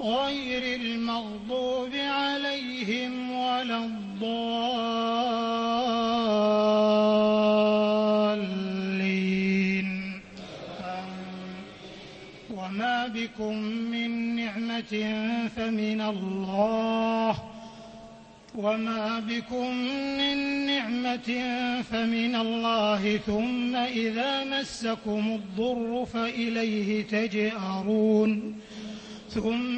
غير المغضوب عليهم ولا الضالين. وما بكم من نعمة فمن الله. وما بكم من نعمة فمن الله ثم إذا مسكم الضر فإليه تجأرون. ثم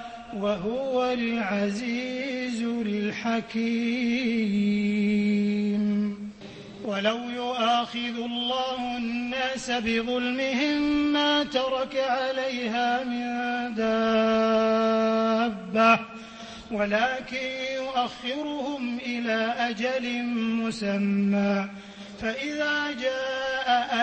وهو العزيز الحكيم. ولو يؤاخذ الله الناس بظلمهم ما ترك عليها من دابة ولكن يؤخرهم إلى أجل مسمى. فإذا جاء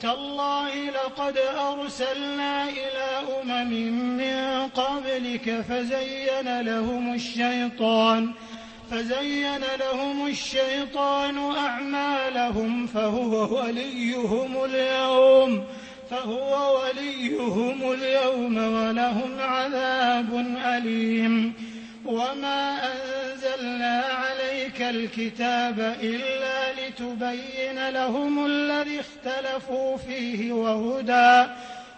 تالله لقد أرسلنا إلى أمم من قبلك فزين لهم الشيطان فزين لهم الشيطان أعمالهم فهو وليهم اليوم فهو وليهم اليوم ولهم عذاب أليم. وما أنزلنا عليك الكتاب إلا لتبين لهم الذي اختلفوا فيه وهدى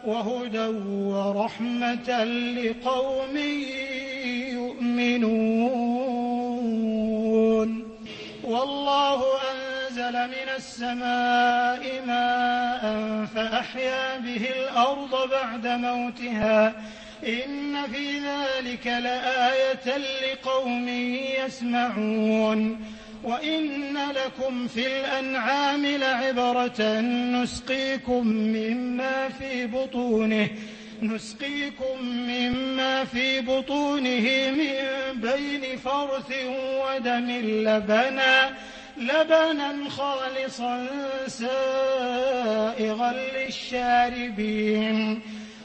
وهدى ورحمة لقوم يؤمنون. والله أنزل من السماء ماء فأحيا به الأرض بعد موتها. إن في ذلك لآية لقوم يسمعون. وإن لكم في الأنعام لعبرة نسقيكم مما في بطونه نسقيكم مما في بطونه من بين فرث ودم لبنا لبنا خالصا سائغا للشاربين.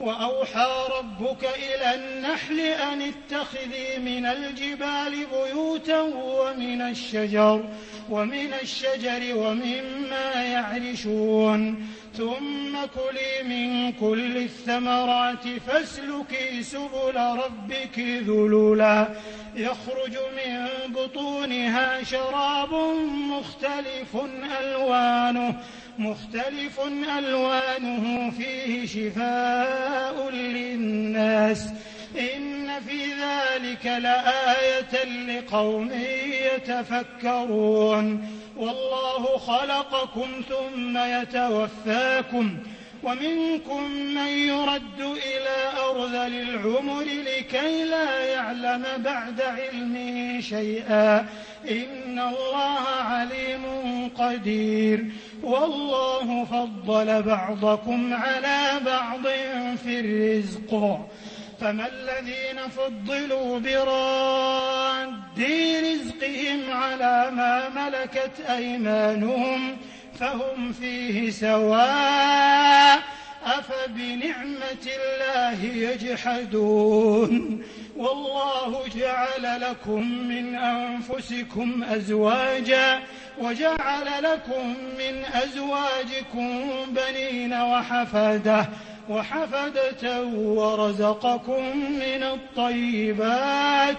وأوحى ربك إلى النحل أن اتخذي من الجبال بيوتا ومن الشجر ومن الشجر ومما يعرشون. ثم كلي من كل الثمرات فاسلكي سبل ربك ذللا يخرج من بطونها شراب مختلف ألوانه. مختلف ألوانه فيه شفاء للناس. إن في ذلك لآية لقوم يتفكرون. والله خلقكم ثم يتوفاكم. ومنكم من يرد إلى أرذل العمر لكي لا يعلم بعد علمه شيئا. إن الله عليم قدير. والله فضل بعضكم على بعض في الرزق. فما الذين فضلوا براد رزقهم على ما ملكت أيمانهم فهم فيه سواء أفبنعمة الله يجحدون؟ والله جعل لكم من أنفسكم أزواجا وجعل لكم من أزواجكم بنين وحفدة وحفدة ورزقكم من الطيبات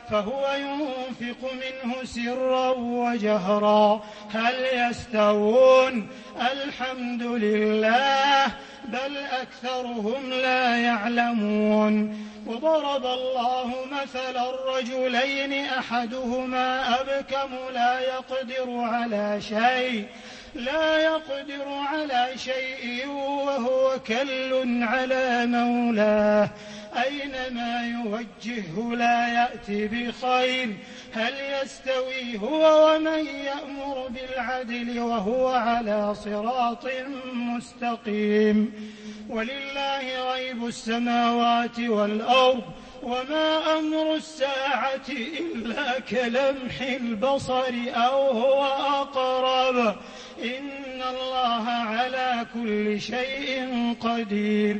فهو ينفق منه سرا وجهرا. هل يستوون؟ الحمد لله بل أكثرهم لا يعلمون. وضرب الله مثلا رجلين أحدهما أبكم لا يقدر على شيء لا يقدر على شيء وهو كل على مولاه. أينما يوجهه لا يأتي بخير هل يستوي هو ومن يأمر بالعدل وهو على صراط مستقيم؟ ولله غيب السماوات والأرض وما أمر الساعة إلا كلمح البصر أو هو أقرب. إن الله على كل شيء قدير.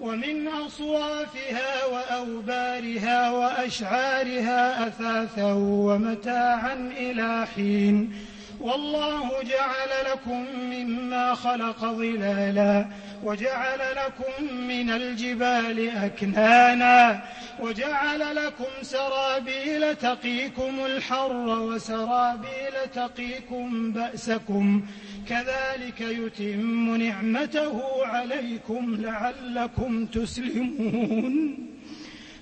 ومن أصوافها وأوبارها وأشعارها أثاثا ومتاعا إلى حين. والله جعل لكم مما خلق ظلالا وجعل لكم من الجبال أكنانا وجعل لكم سرابيل تقيكم الحر وسرابيل تقيكم بأسكم كذلك يتم نعمته عليكم لعلكم تسلمون.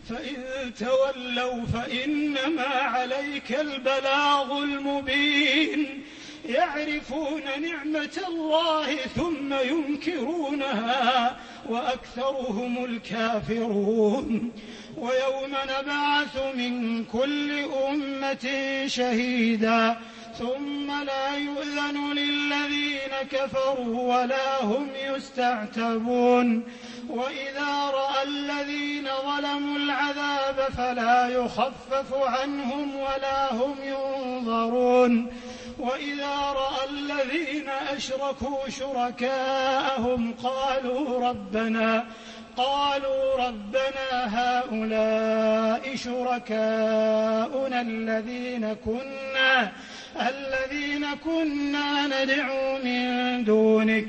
فإن تولوا فإنما عليك البلاغ المبين. يعرفون نعمة الله ثم ينكرونها وأكثرهم الكافرون. ويوم نبعث من كل أمة شهيدا ثم لا يؤذن للذين كفروا ولا هم يستعتبون. وإذا رأى الذين ظلموا العذاب فلا يخفف عنهم ولا هم ينظرون. وإذا رأى الذين أشركوا شركاءهم قالوا ربنا قالوا ربنا هؤلاء شركاؤنا الذين كنا الذين كنا ندعو من دونك.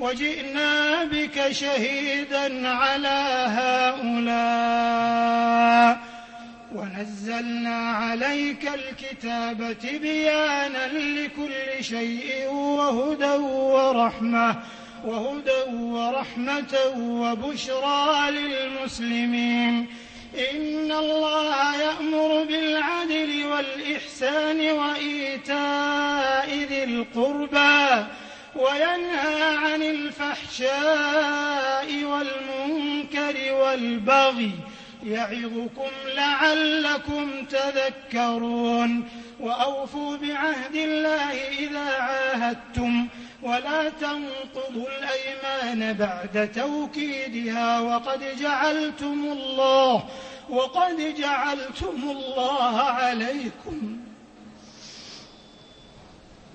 وجئنا بك شهيدا على هؤلاء. ونزلنا عليك الكتاب تبيانا لكل شيء وهدى ورحمة وهدى ورحمة وبشرى للمسلمين. إن الله يأمر بالعدل والإحسان وإيتاء ذي القربى. وينهى عن الفحشاء والمنكر والبغي يعظكم لعلكم تذكرون وأوفوا بعهد الله إذا عاهدتم ولا تنقضوا الأيمان بعد توكيدها وقد جعلتم الله وقد جعلتم الله عليكم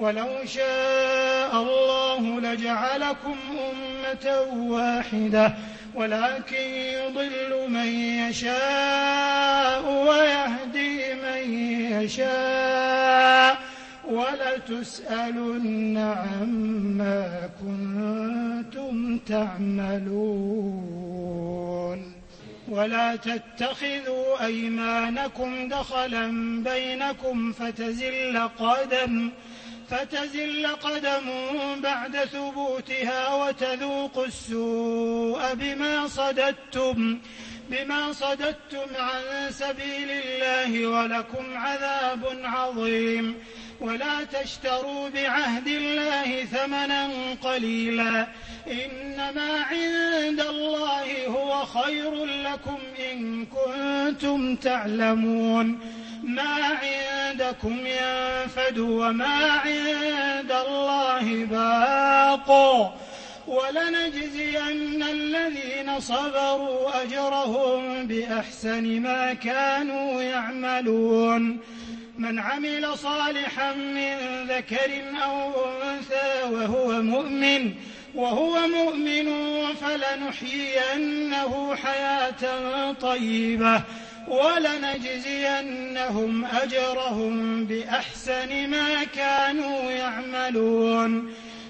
ولو شاء الله لجعلكم أمة واحدة ولكن يضل من يشاء ويهدي من يشاء ولتسألن عما كنتم تعملون. ولا تتخذوا أيمانكم دخلا بينكم فتزل قدم فتزل قدم بعد ثبوتها وتذوقوا السوء بما صددتم بما صددتم عن سبيل الله ولكم عذاب عظيم. ولا تشتروا بعهد الله ثمنا قليلا. إنما عند الله هو خير لكم إن كنتم تعلمون. ما عندكم ينفد وما عند الله باق. ولنجزين الذين صبروا أجرهم بأحسن ما كانوا يعملون. من عمل صالحا من ذكر أو أنثى وهو مؤمن وهو مؤمن فلنحيينه حياة طيبة ولنجزينهم أجرهم بأحسن ما كانوا يعملون.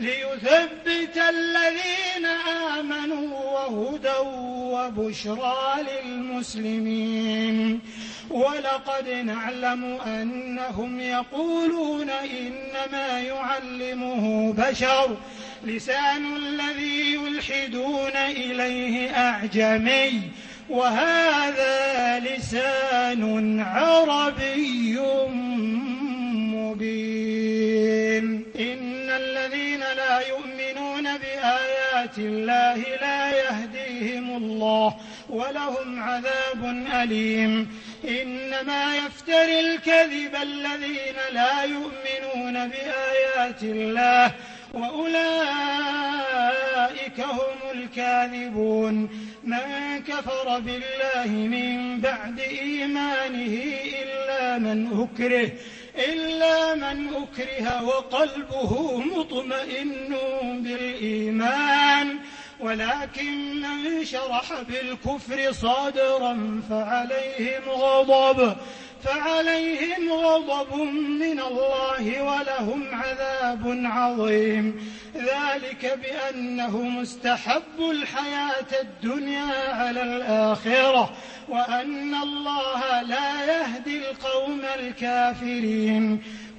ليثبت الذين آمنوا وهدى وبشرى للمسلمين. ولقد نعلم أنهم يقولون إنما يعلمه بشر. لسان الذي يلحدون إليه أعجمي. وهذا لسان عربي بآيات الله لا يهديهم الله ولهم عذاب أليم. إنما يفتري الكذب الذين لا يؤمنون بآيات الله وأولئك هم الكاذبون. من كفر بالله من بعد إيمانه إلا من أكره إلا من أكره وقلبه مطمئن بالإيمان. ولكن من شرح بالكفر صادرا فعليهم غضب فعليهم غضب من الله ولهم عذاب عظيم. ذلك بأنه مستحب الحياة الدنيا على الآخرة وأن الله لا يهدي القوم الكافرين.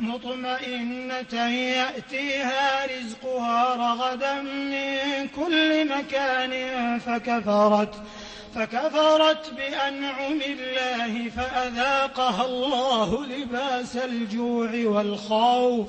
مطمئنة يأتيها رزقها رغدا من كل مكان فكفرت فكفرت بأنعم الله فأذاقها الله لباس الجوع والخوف.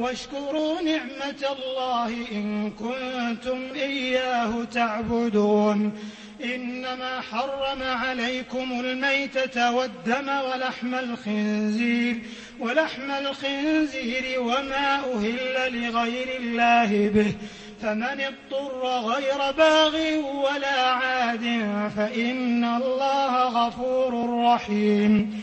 واشكروا نعمة الله إن كنتم إياه تعبدون. إنما حرم عليكم الميتة والدم ولحم الخنزير ولحم الخنزير وما أهل لغير الله به. فمن اضطر غير باغ ولا عاد فإن الله غفور رحيم.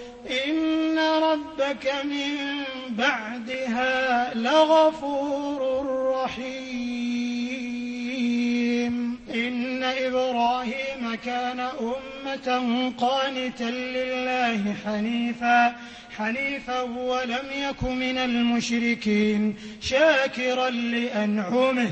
إن ربك من بعدها لغفور رحيم إن إبراهيم كان أمة قانتا لله حنيفا حنيفا ولم يك من المشركين شاكرا لأنعمه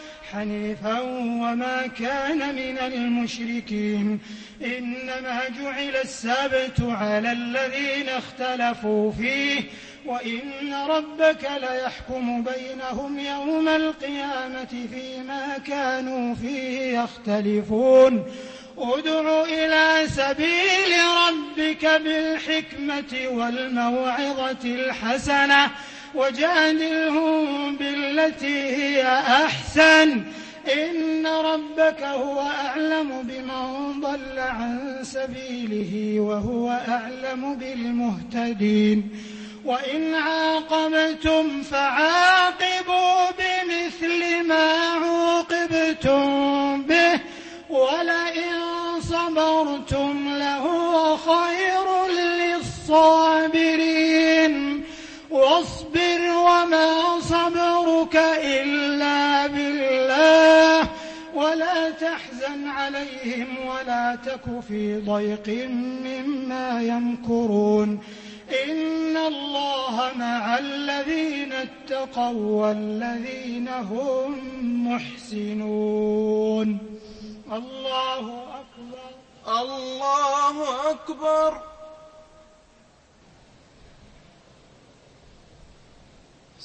حنيفا وما كان من المشركين. إنما جعل السبت على الذين اختلفوا فيه وإن ربك ليحكم بينهم يوم القيامة فيما كانوا فيه يختلفون. ادع إلى سبيل ربك بالحكمة والموعظة الحسنة. وجادلهم بالتي هي أحسن. إن ربك هو أعلم بمن ضل عن سبيله وهو أعلم بالمهتدين. وإن عاقبتم فعاقبوا بمثل ما عوقبتم به. ولئن صبرتم لهو خير للصابرين. وما صبرك إلا بالله. ولا تحزن عليهم ولا تك في ضيق مما يمكرون. إن الله مع الذين اتقوا والذين هم محسنون. الله أكبر. الله أكبر.